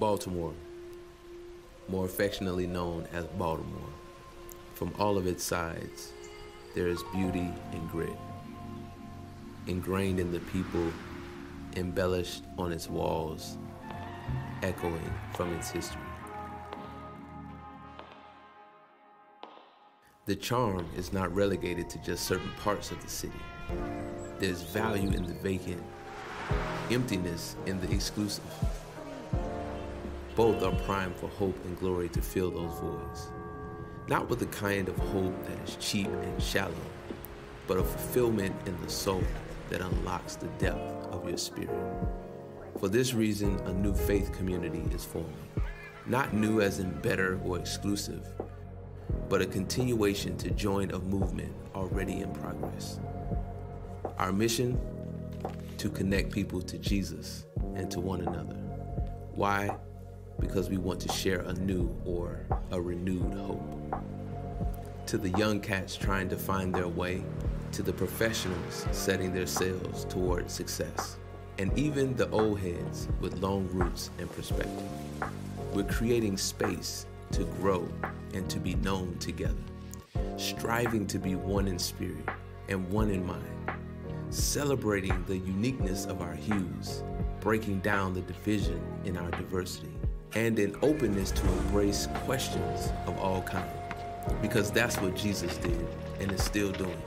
Baltimore, more affectionately known as Baltimore, from all of its sides, there is beauty and grit. Ingrained in the people, embellished on its walls, echoing from its history. The charm is not relegated to just certain parts of the city. There's value in the vacant, emptiness in the exclusive. Both are primed for hope and glory to fill those voids. Not with the kind of hope that is cheap and shallow, but a fulfillment in the soul that unlocks the depth of your spirit. For this reason, a new faith community is forming. Not new as in better or exclusive, but a continuation to join a movement already in progress. Our mission? To connect people to Jesus and to one another. Why? Because we want to share a new or a renewed hope. To the young cats trying to find their way, to the professionals setting their sails toward success, and even the old heads with long roots and perspective. We're creating space to grow and to be known together, striving to be one in spirit and one in mind, celebrating the uniqueness of our hues, breaking down the division in our diversity, and an openness to embrace questions of all kinds. Because that's what Jesus did and is still doing.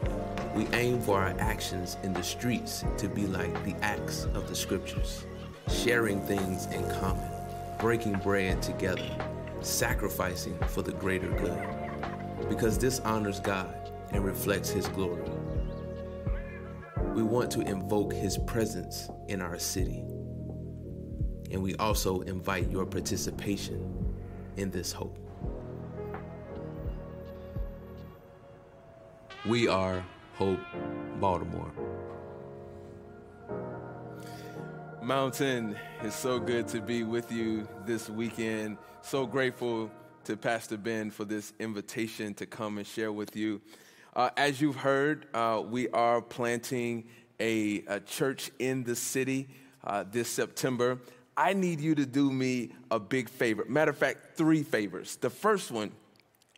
We aim for our actions in the streets to be like the acts of the scriptures, sharing things in common, breaking bread together, sacrificing for the greater good. Because this honors God and reflects His glory. We want to invoke His presence in our city. And we also invite your participation in this hope. We are Hope Baltimore. Mountain, it's so good to be with you this weekend. So grateful to Pastor Ben for this invitation to come and share with you. Uh, as you've heard, uh, we are planting a, a, church in the city uh, this September. I need you to do me a big favor. Matter of fact, three favors. The first one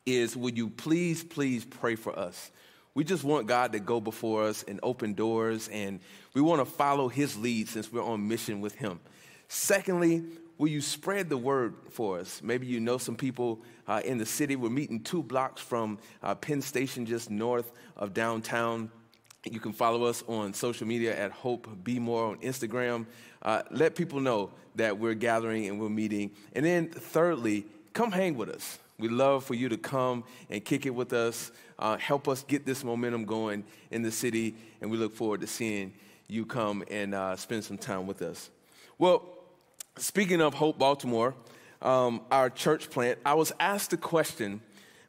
is would you please, please pray for us? We just want God to go before us and open doors, and we want to follow His lead since we're on mission with Him. Secondly, will you spread the word for us? Maybe you know some people uh, in the city. We're meeting two blocks from uh, Penn Station, just north of downtown. You can follow us on social media at Hope Be More on Instagram. Uh, let people know that we're gathering and we're meeting. And then, thirdly, come hang with us. We love for you to come and kick it with us, uh, help us get this momentum going in the city, and we look forward to seeing you come and uh, spend some time with us. Well, speaking of Hope Baltimore, um, our church plant, I was asked a question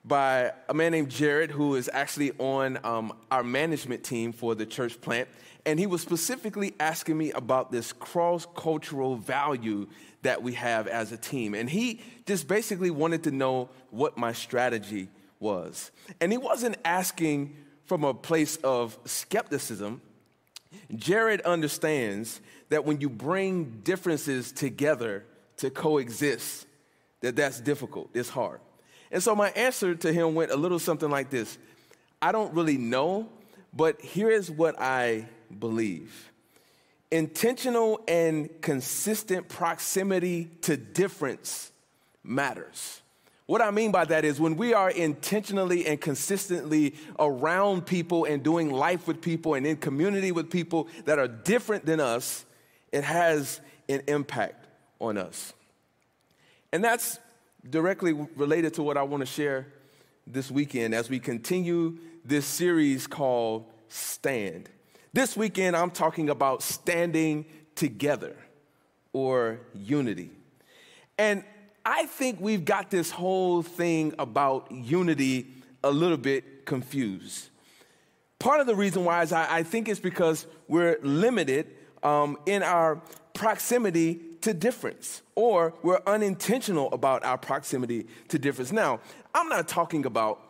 by a man named Jared, who is actually on um, our management team for the church plant. And he was specifically asking me about this cross cultural value that we have as a team. And he just basically wanted to know what my strategy was. And he wasn't asking from a place of skepticism. Jared understands that when you bring differences together to coexist, that that's difficult, it's hard. And so my answer to him went a little something like this I don't really know, but here's what I believe intentional and consistent proximity to difference matters. What I mean by that is when we are intentionally and consistently around people and doing life with people and in community with people that are different than us, it has an impact on us. And that's directly related to what I want to share this weekend as we continue this series called Stand. This weekend, I'm talking about standing together or unity. And I think we've got this whole thing about unity a little bit confused. Part of the reason why is I, I think it's because we're limited um, in our proximity to difference, or we're unintentional about our proximity to difference. Now, I'm not talking about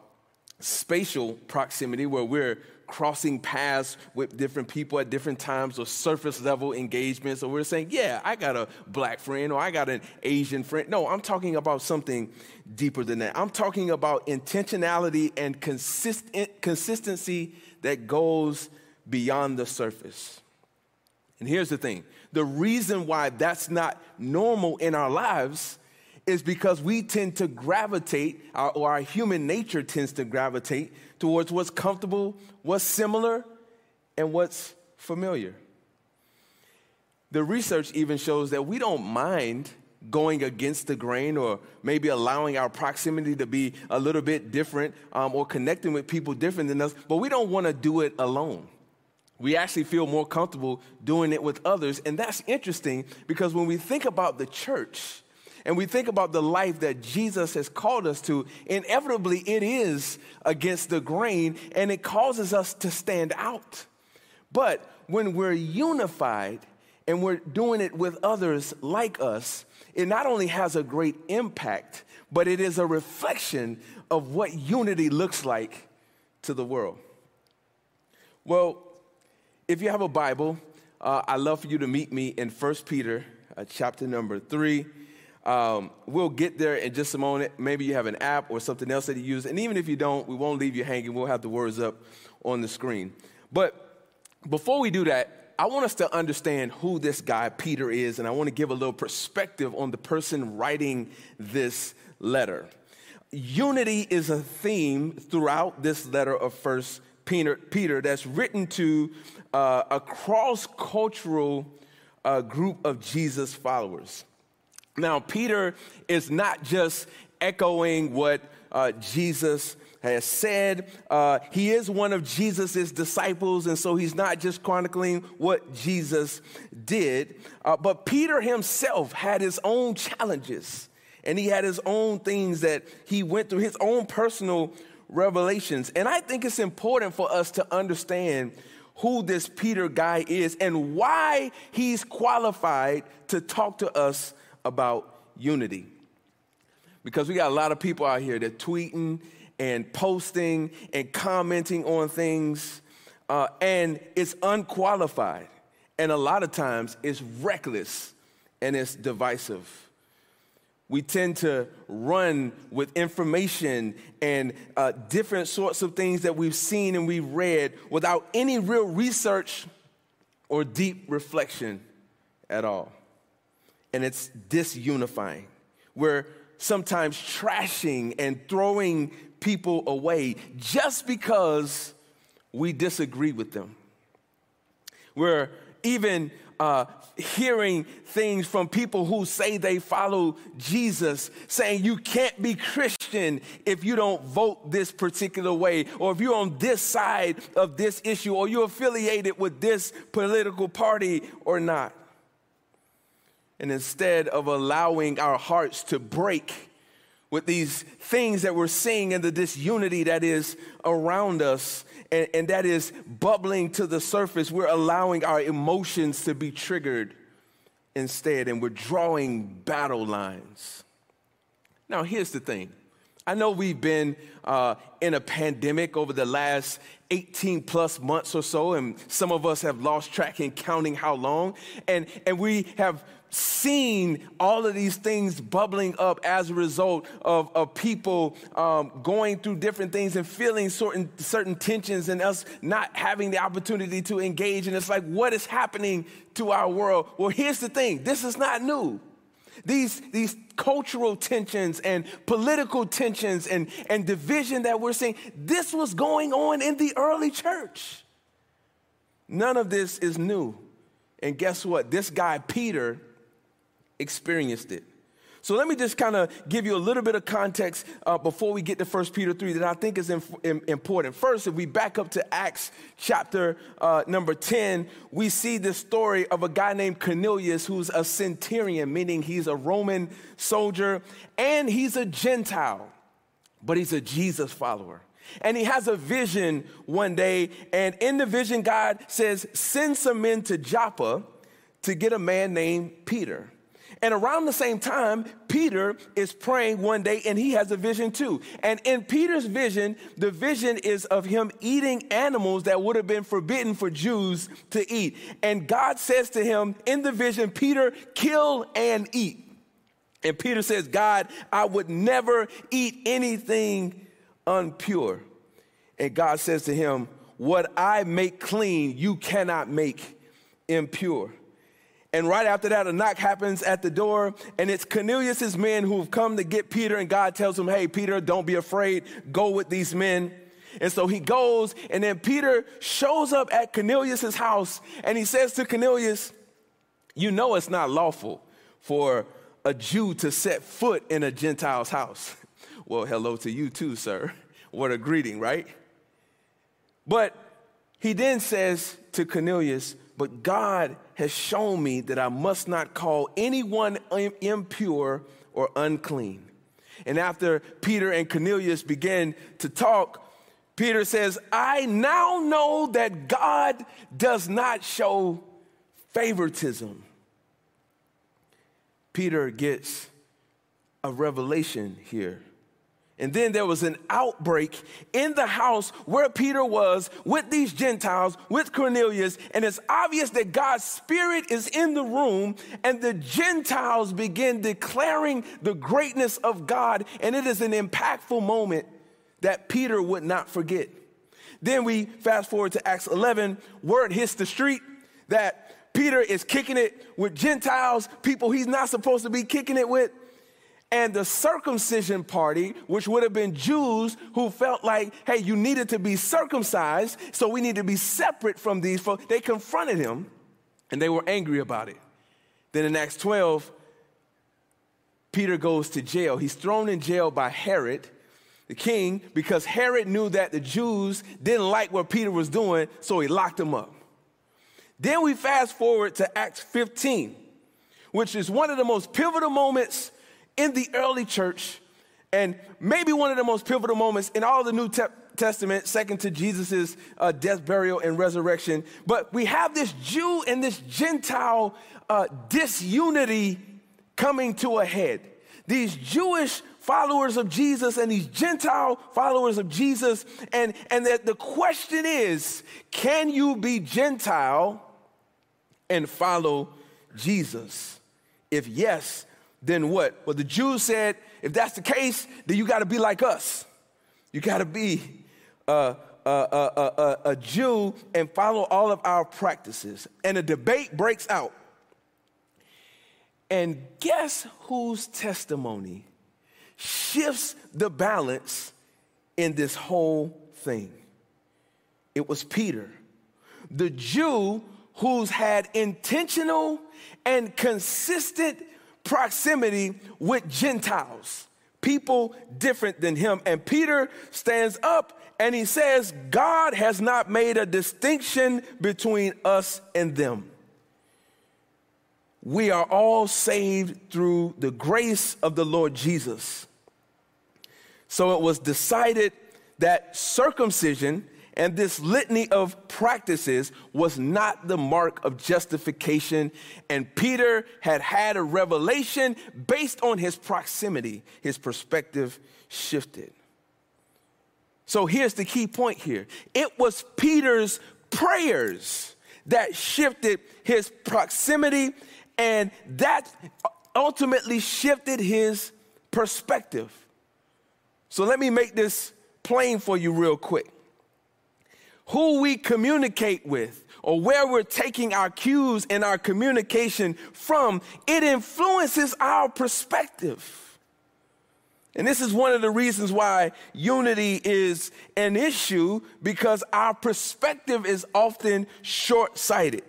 spatial proximity where we're crossing paths with different people at different times or surface level engagements. or we're saying, yeah, I got a black friend or I got an Asian friend. No, I'm talking about something deeper than that. I'm talking about intentionality and consistent, consistency that goes beyond the surface. And here's the thing the reason why that's not normal in our lives is because we tend to gravitate, or our human nature tends to gravitate towards what's comfortable, what's similar, and what's familiar. The research even shows that we don't mind going against the grain or maybe allowing our proximity to be a little bit different um, or connecting with people different than us, but we don't want to do it alone. We actually feel more comfortable doing it with others. And that's interesting because when we think about the church, and we think about the life that Jesus has called us to, inevitably it is against the grain and it causes us to stand out. But when we're unified and we're doing it with others like us, it not only has a great impact, but it is a reflection of what unity looks like to the world. Well, if you have a Bible, uh, I'd love for you to meet me in 1 Peter uh, chapter number 3. Um, we'll get there in just a moment. Maybe you have an app or something else that you use. And even if you don't, we won't leave you hanging. We'll have the words up on the screen. But before we do that, I want us to understand who this guy Peter is, and I want to give a little perspective on the person writing this letter. Unity is a theme throughout this letter of First Peter, Peter that's written to uh, a cross cultural uh, group of Jesus followers. Now, Peter is not just echoing what uh, Jesus has said. Uh, he is one of Jesus' disciples, and so he's not just chronicling what Jesus did. Uh, but Peter himself had his own challenges, and he had his own things that he went through, his own personal revelations. And I think it's important for us to understand who this Peter guy is and why he's qualified to talk to us about unity. Because we got a lot of people out here that tweeting and posting and commenting on things, uh, and it's unqualified. And a lot of times it's reckless and it's divisive. We tend to run with information and uh, different sorts of things that we've seen and we've read without any real research or deep reflection at all and it's disunifying. We're sometimes trashing and throwing people away just because we disagree with them. We're even uh, hearing things from people who say they follow Jesus, saying you can't be Christian if you don't vote this particular way, or if you're on this side of this issue, or you're affiliated with this political party or not. And instead of allowing our hearts to break with these things that we're seeing and the disunity that is around us and, and, that is bubbling to the surface, we're allowing our emotions to be triggered instead, and we're drawing battle lines. Now, here's the thing. I know we've been uh, in a pandemic over the last 18 plus months or so, and some of us have lost track in counting how long. And, and we have seen all of these things bubbling up as a result of, of people um, going through different things and feeling certain, certain tensions and us not having the opportunity to engage. And it's like, what is happening to our world? Well, here's the thing this is not new. These, these cultural tensions and political tensions and, and division that we're seeing, this was going on in the early church. None of this is new. And guess what? This guy, Peter, experienced it. So let me just kind of give you a little bit of context uh, before we get to 1 Peter 3 that I think is inf- important. First, if we back up to Acts chapter uh, number 10, we see this story of a guy named Cornelius who's a centurion, meaning he's a Roman soldier and he's a Gentile, but he's a Jesus follower. And he has a vision one day, and in the vision, God says, Send some men to Joppa to get a man named Peter. And around the same time, Peter is praying one day and he has a vision too. And in Peter's vision, the vision is of him eating animals that would have been forbidden for Jews to eat. And God says to him in the vision, Peter, kill and eat. And Peter says, God, I would never eat anything unpure. And God says to him, What I make clean, you cannot make impure. And right after that, a knock happens at the door, and it's Cornelius's men who've come to get Peter, and God tells him, Hey, Peter, don't be afraid, go with these men. And so he goes, and then Peter shows up at Cornelius's house, and he says to Cornelius, You know it's not lawful for a Jew to set foot in a Gentile's house. Well, hello to you too, sir. What a greeting, right? But he then says to Cornelius, But God has shown me that I must not call anyone impure or unclean. And after Peter and Cornelius begin to talk, Peter says, I now know that God does not show favoritism. Peter gets a revelation here. And then there was an outbreak in the house where Peter was with these Gentiles, with Cornelius, and it's obvious that God's Spirit is in the room, and the Gentiles begin declaring the greatness of God, and it is an impactful moment that Peter would not forget. Then we fast forward to Acts 11, word hits the street that Peter is kicking it with Gentiles, people he's not supposed to be kicking it with. And the circumcision party, which would have been Jews who felt like, hey, you needed to be circumcised, so we need to be separate from these folks, they confronted him and they were angry about it. Then in Acts 12, Peter goes to jail. He's thrown in jail by Herod, the king, because Herod knew that the Jews didn't like what Peter was doing, so he locked him up. Then we fast forward to Acts 15, which is one of the most pivotal moments in the early church, and maybe one of the most pivotal moments in all the New te- Testament, second to Jesus' uh, death, burial, and resurrection. But we have this Jew and this Gentile uh, disunity coming to a head. These Jewish followers of Jesus and these Gentile followers of Jesus. And, and that the question is can you be Gentile and follow Jesus? If yes, then what? Well, the Jews said, if that's the case, then you got to be like us. You got to be a, a, a, a, Jew and follow all of our practices. And a debate breaks out. And guess whose testimony shifts the balance in this whole thing? It was Peter, the Jew who's had intentional and consistent proximity with Gentiles, people different than him. And Peter stands up and he says, God has not made a distinction between us and them. We are all saved through the grace of the Lord Jesus. So it was decided that circumcision and this litany of practices was not the mark of justification. And Peter had had a revelation based on his proximity. His perspective shifted. So here's the key point here it was Peter's prayers that shifted his proximity, and that ultimately shifted his perspective. So let me make this plain for you, real quick who we communicate with or where we're taking our cues and our communication from, it influences our perspective. And this is one of the reasons why unity is an issue because our perspective is often short sighted,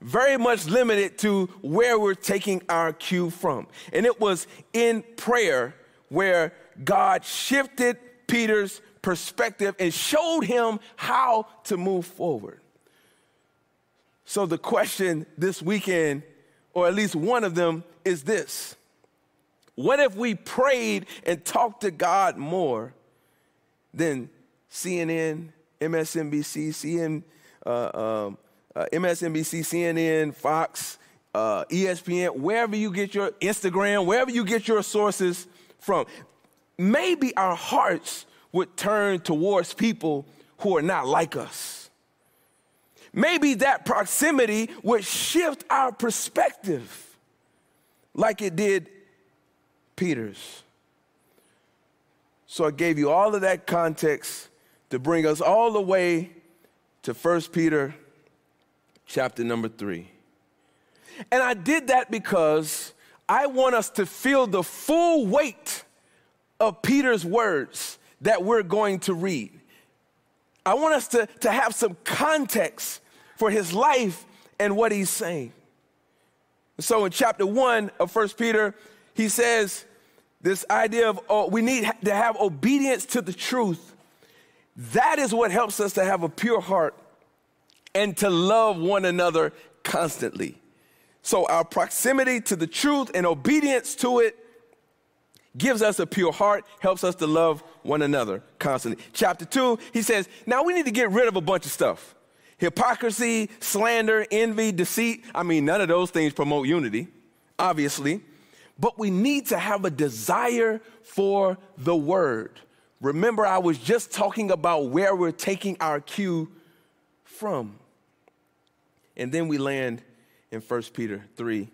very much limited to where we're taking our cue from. And it was in prayer where God shifted Peter's perspective and showed him how to move forward. So, the question this weekend, or at least one of them, is this What if we prayed and talked to God more than CNN, MSNBC, CN, uh, um, uh, MSNBC, CNN, Fox, uh, ESPN, wherever you get your Instagram, wherever you get your sources from. Maybe our hearts would turn towards people who are not like us. Maybe that proximity would shift our perspective like it did Peter's. So I gave you all of that context to bring us all the way to 1 Peter chapter number 3. And I did that because I want us to feel the full weight of Peter's words that we're going to read. I want us to, to have some context for his life and what he's saying. So in chapter 1 of First Peter, he says this idea of oh, we need to have obedience to the truth. That is what helps us to have a pure heart and to love one another constantly. So, our proximity to the truth and obedience to it gives us a pure heart, helps us to love one another constantly. Chapter 2, he says, Now we need to get rid of a bunch of stuff hypocrisy, slander, envy, deceit. I mean, none of those things promote unity, obviously. But we need to have a desire for the word. Remember, I was just talking about where we're taking our cue from. And then we land in 1 Peter 3,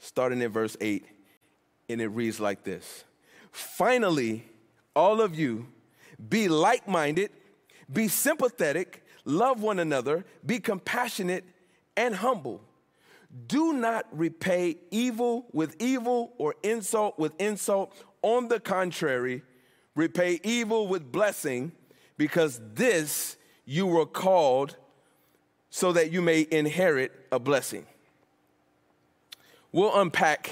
starting in verse 8, and it reads like this Finally, all of you, be like minded, be sympathetic, love one another, be compassionate and humble. Do not repay evil with evil or insult with insult. On the contrary, repay evil with blessing, because this you were called so that you may inherit a blessing. We'll unpack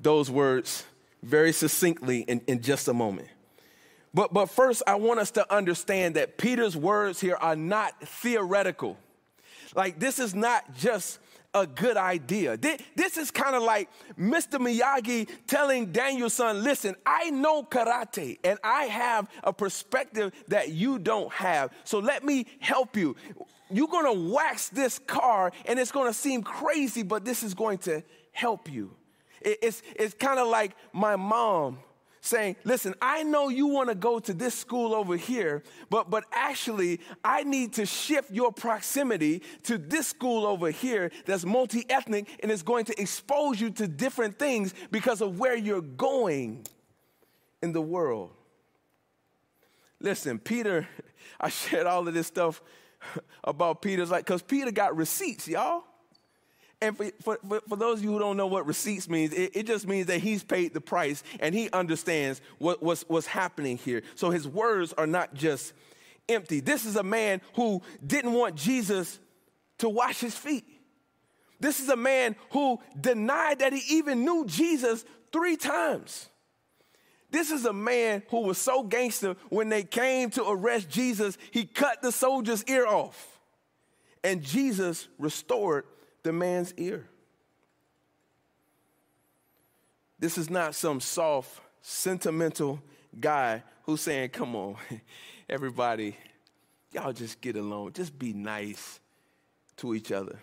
those words very succinctly in, in just a moment. But, but first, I want us to understand that Peter's words here are not theoretical. Like, this is not just a good idea. This is kind of like Mr. Miyagi telling Daniel-san, listen, I know karate and I have a perspective that you don't have. So let me help you. You're going to wax this car and it's going to seem crazy, but this is going to help you. It's, it's kind of like my mom saying, Listen, I know you want to go to this school over here, but, but actually, I need to shift your proximity to this school over here that's multi ethnic and is going to expose you to different things because of where you're going in the world. Listen, Peter, I shared all of this stuff about Peter's like, because Peter got receipts, y'all. And for, for, for, those of you who don't know what receipts means, it, it, just means that he's paid the price and he understands what, what's, what's happening here. So his words are not just empty. This is a man who didn't want Jesus to wash his feet. This is a man who denied that he even knew Jesus three times. This is a man who was so gangster when they came to arrest Jesus, he cut the soldier's ear off. And Jesus restored the man's ear. This is not some soft, sentimental guy who's saying, Come on, everybody, y'all just get along, just be nice to each other.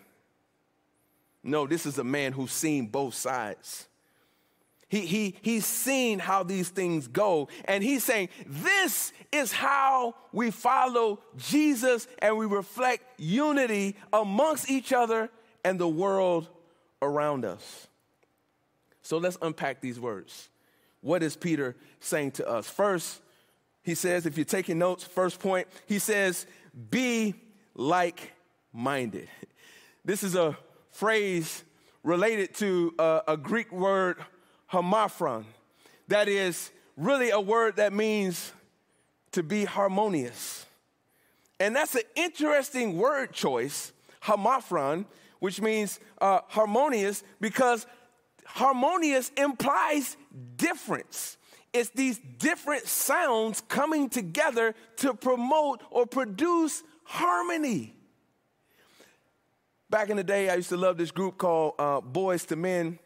No, this is a man who's seen both sides. He, he, he's seen how these things go, and he's saying, This is how we follow Jesus and we reflect unity amongst each other and the world around us. So let's unpack these words. What is Peter saying to us? First, he says, if you're taking notes, first point, he says, be like minded. This is a phrase related to a, a Greek word, homophron, that is really a word that means to be harmonious. And that's an interesting word choice, homophron, which means uh, harmonious, because harmonious implies difference. It's these different sounds coming together to promote or produce harmony. Back in the day, I used to love this group called uh, Boyz II Men.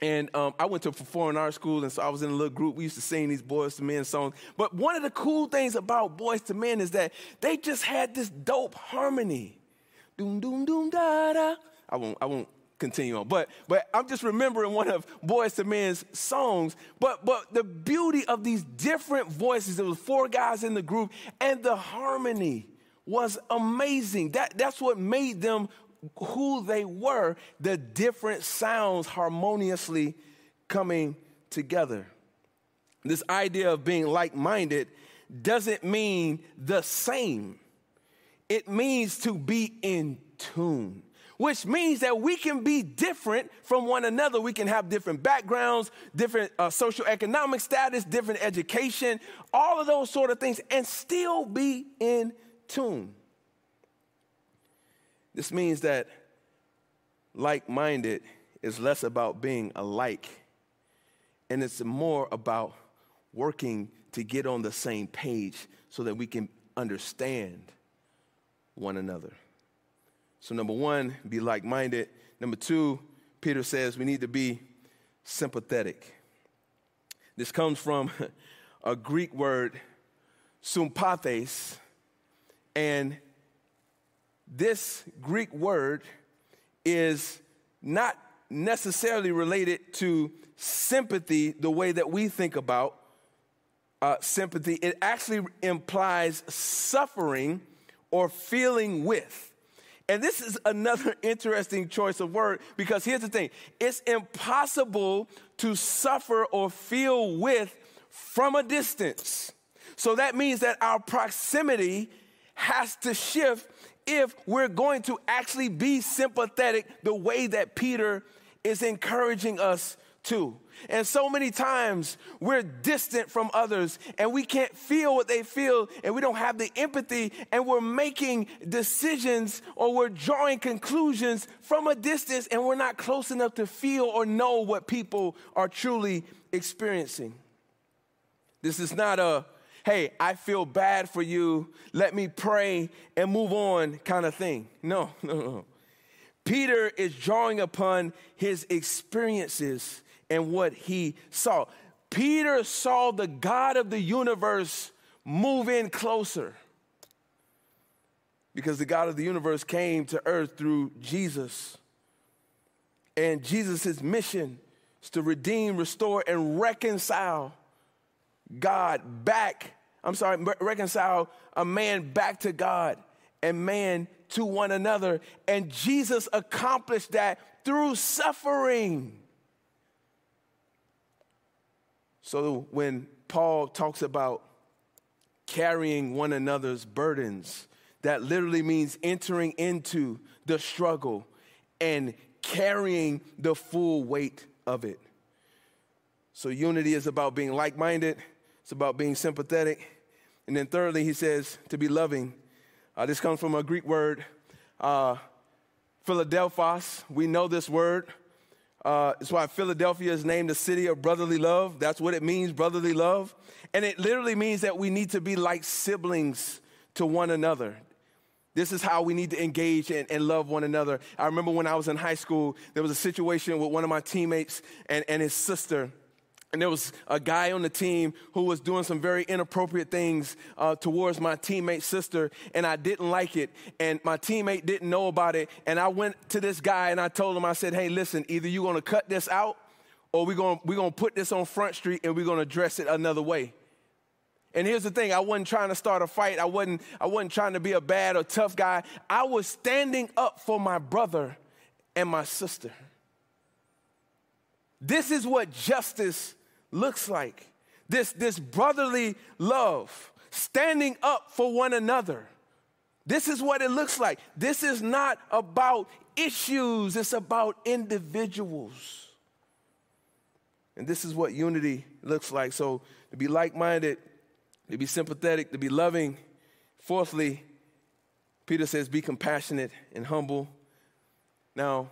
And um, I went to a performing arts school, and so I was in a little group. We used to sing these Boyz II Men songs. But one of the cool things about Boyz II Men is that they just had this dope harmony. Doom, doom, doom, da, da. I won't, I won't continue on. But but I'm just remembering one of Boyz II Men's songs. But but the beauty of these different voices, there was four guys in the group, and the harmony was amazing. That that's what made them who they were, the different sounds harmoniously coming together. This idea of being like-minded doesn't mean the same. It means to be in tune which means that we can be different from one another. We can have different backgrounds, different uh, social economic status, different education, all of those sort of things, and still be in tune. This means that like minded is less about being alike, and it's more about working to get on the same page so that we can understand one another. So, number one, be like minded. Number two, Peter says we need to be sympathetic. This comes from a Greek word, sympathes, and this Greek word is not necessarily related to sympathy the way that we think about uh, sympathy. It actually implies suffering or feeling with. And this is another interesting choice of word because here's the thing it's impossible to suffer or feel with from a distance. So that means that our proximity has to shift if we're going to actually be sympathetic the way that Peter is encouraging us And so many times we're distant from others and we can't feel what they feel and we don't have the empathy and we're making decisions or we're drawing conclusions from a distance and we're not close enough to feel or know what people are truly experiencing. This is not a, hey, I feel bad for you, let me pray and move on kind of thing. No, no, no. Peter is drawing upon his experiences and what he saw. Peter saw the God of the universe move in closer because the God of the universe came to earth through Jesus. And Jesus' mission is to redeem, restore, and reconcile God back. I'm sorry, reconcile a man back to God and man to one another. And Jesus accomplished that through suffering. So when Paul talks about carrying one another's burdens, that literally means entering into the struggle and carrying the full weight of it. So unity is about being like minded, it's about being sympathetic. And then thirdly, he says to be loving. Uh, this comes from a Greek word, uh, Philadelphos. We know this word. Uh, it's why Philadelphia is named the city of brotherly love. That's what it means, brotherly love. And it literally means that we need to be like siblings to one another. This is how we need to engage and, and, love one another. I remember when I was in high school, there was a situation with one of my teammates and, and his sister. And there was a guy on the team who was doing some very inappropriate things uh, towards my teammate's sister, and I didn't like it. And my teammate didn't know about it. And I went to this guy and I told him, I said, hey, listen, either you're gonna cut this out or we're gonna, we're gonna put this on Front Street and we're gonna address it another way. And here's the thing I wasn't trying to start a fight, I wasn't, I wasn't trying to be a bad or tough guy. I was standing up for my brother and my sister. This is what justice looks like. This, this brotherly love, standing up for one another. This is what it looks like. This is not about issues, it's about individuals. And this is what unity looks like. So, to be like minded, to be sympathetic, to be loving. Fourthly, Peter says, be compassionate and humble. Now,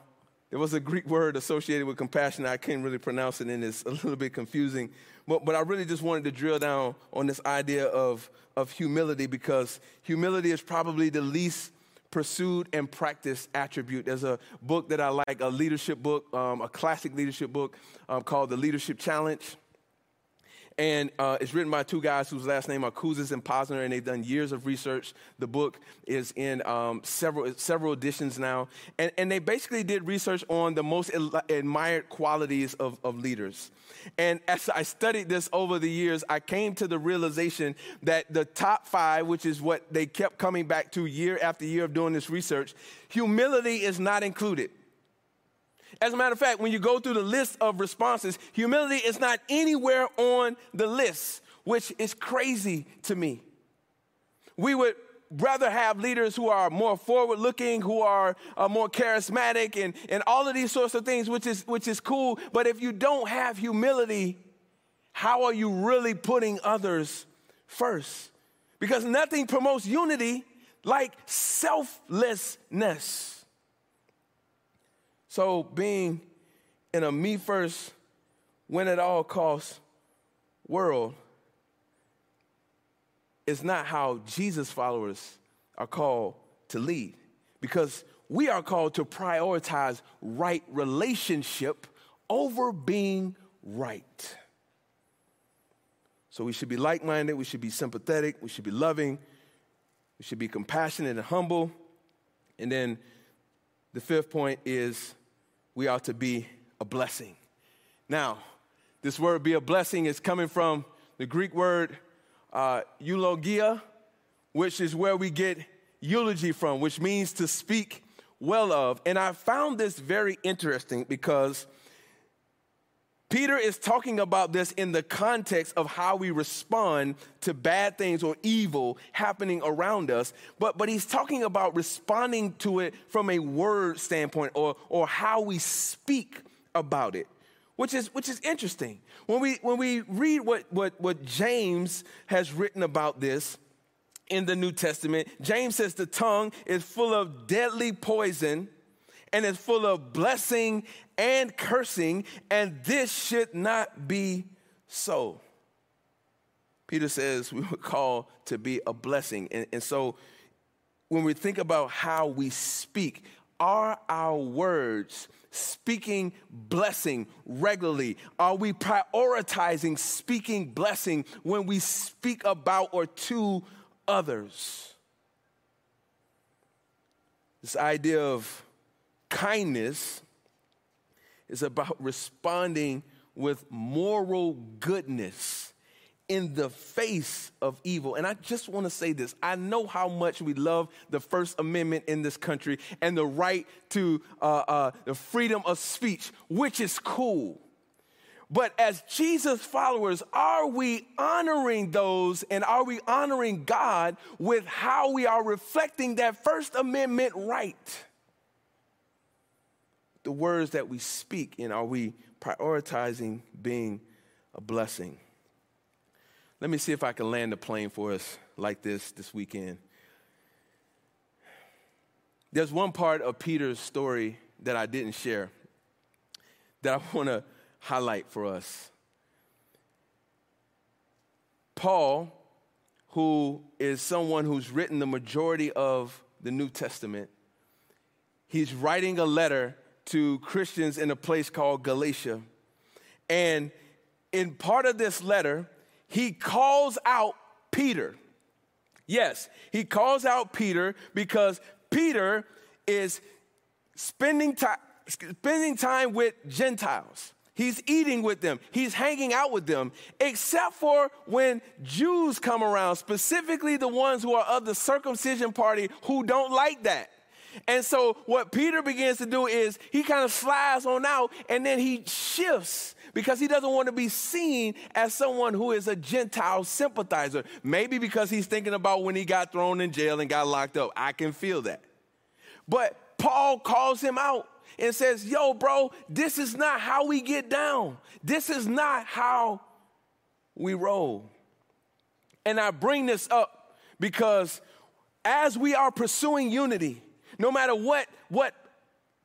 there was a Greek word associated with compassion. I can't really pronounce it, and it's a little bit confusing. But, but I really just wanted to drill down on this idea of, of humility because humility is probably the least pursued and practiced attribute. There's a book that I like, a leadership book, um, a classic leadership book um, called The Leadership Challenge. And uh, it's written by two guys whose last name are Kouzes and Posner, and they've done years of research. The book is in um, several, several editions now. And, and they basically did research on the most admired qualities of, of leaders. And as I studied this over the years, I came to the realization that the top five, which is what they kept coming back to year after year of doing this research, humility is not included. As a matter of fact, when you go through the list of responses, humility is not anywhere on the list, which is crazy to me. We would rather have leaders who are more forward looking, who are uh, more charismatic, and, and all of these sorts of things, which is, which is cool. But if you don't have humility, how are you really putting others first? Because nothing promotes unity like selflessness. So, being in a me first, win at all costs world is not how Jesus followers are called to lead. Because we are called to prioritize right relationship over being right. So we should be like minded, we should be sympathetic, we should be loving, we should be compassionate and humble. And then the fifth point is we ought to be a blessing. Now, this word be a blessing is coming from the Greek word uh, eulogia, which is where we get eulogy from, which means to speak well of. And I found this very interesting because Peter is talking about this in the context of how we respond to bad things or evil happening around us, but, but he's talking about responding to it from a word standpoint or, or how we speak about it. Which is, which is interesting. When we, when we read what, what, what James has written about this in the New Testament, James says the tongue is full of deadly poison and is full of blessing and cursing, and this should not be so. Peter says we were called to be a blessing. And, and so when we think about how we speak, are our words speaking blessing regularly? Are we prioritizing speaking blessing when we speak about or to others? This idea of kindness is about responding with moral goodness in the face of evil. And I just want to say this I know how much we love the First Amendment in this country and the right to uh, uh, the freedom of speech, which is cool. But as Jesus followers, are we honoring those and are we honoring God with how we are reflecting that First Amendment right? The words that we speak and are we prioritizing being a blessing? Let me see if I can land a plane for us like this this weekend. There's one part of Peter's story that I didn't share that I want to highlight for us. Paul, who is someone who's written the majority of the New Testament, he's writing a letter to Christians in a place called Galatia. And in part of this letter, he calls out Peter. Yes, he calls out Peter because Peter is spending time, spending time with Gentiles. He's eating with them. He's hanging out with them, except for when Jews come around, specifically the ones who are of the circumcision party who don't like that. And so what Peter begins to do is he kind of slides on out and then he shifts because he doesn't want to be seen as someone who is a Gentile sympathizer. Maybe because he's thinking about when he got thrown in jail and got locked up. I can feel that. But Paul calls him out and says, Yo, bro, this is not how we get down. This is not how we roll. And I bring this up because as we are pursuing unity, no matter what, what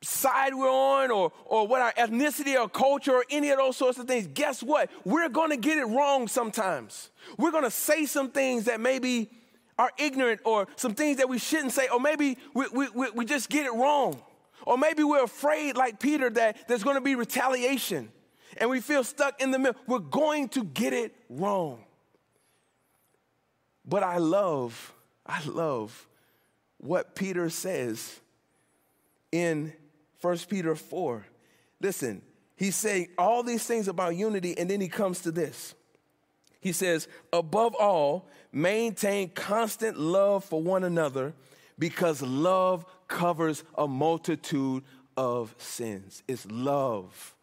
side we're on or, or what our ethnicity or culture or any of those sorts of things, guess what? We're gonna get it wrong sometimes. We're gonna say some things that maybe are ignorant or some things that we shouldn't say, or maybe we, we, we just get it wrong. Or maybe we're afraid, like Peter, that there's gonna be retaliation. and we feel stuck in the middle, we're going to get it wrong. But I love, I love what Peter says in 1 Peter 4. Listen, he's saying all these things about unity, and then he comes to this. He says, above all, maintain constant love for one another because love covers a multitude of sins. It's love.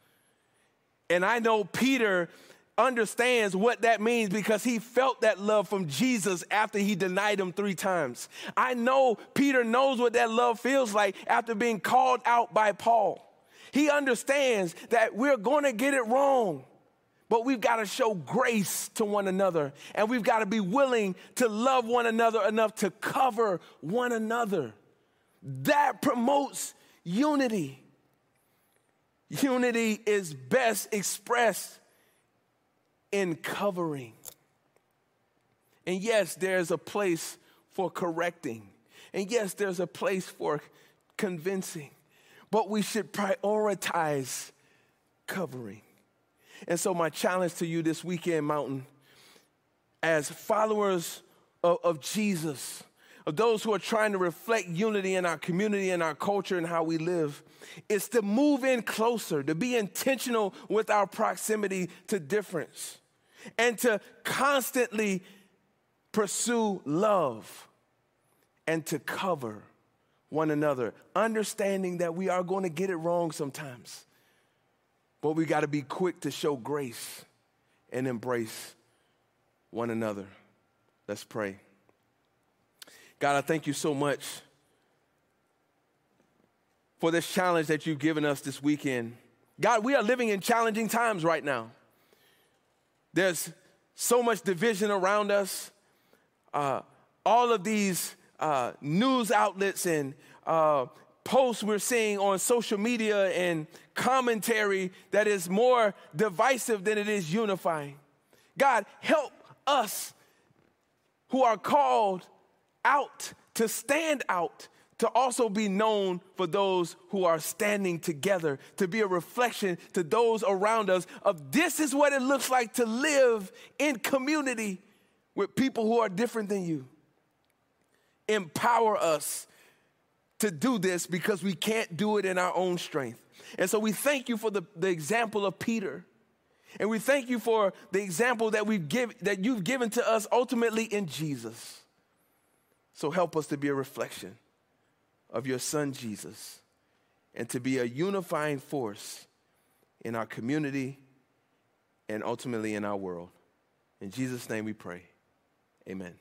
And I know Peter understands what that means because he felt that love from Jesus after he denied him three times. I know Peter knows what that love feels like after being called out by Paul. He understands that we're going to get it wrong. But we've got to show grace to one another, and we've got to be willing to love one another enough to cover one another. That promotes unity. Unity is best expressed in covering. And yes, there's a place for correcting. And yes, there's a place for convincing. But we should prioritize covering. And so, my challenge to you this weekend, Mountain, as followers of, of Jesus, of those who are trying to reflect unity in our community and our culture and how we live, is to move in closer, to be intentional with our proximity to difference, and to constantly pursue love and to cover one another, understanding that we are going to get it wrong sometimes. But we got to be quick to show grace and embrace one another. Let's pray. God, I thank you so much for this challenge that you've given us this weekend. God, we are living in challenging times right now. There's so much division around us. Uh, all of these uh, news outlets and uh, posts we're seeing on social media and commentary that is more divisive than it is unifying. God, help us who are called out to stand out to also be known for those who are standing together, to be a reflection to those around us of this is what it looks like to live in community with people who are different than you. Empower us to do this because we can't do it in our own strength. And so we thank you for the, the example of Peter. And we thank you for the example that we've give, that you've given to us ultimately in Jesus. So help us to be a reflection of your son Jesus and to be a unifying force in our community and ultimately in our world. In Jesus' name we pray. Amen.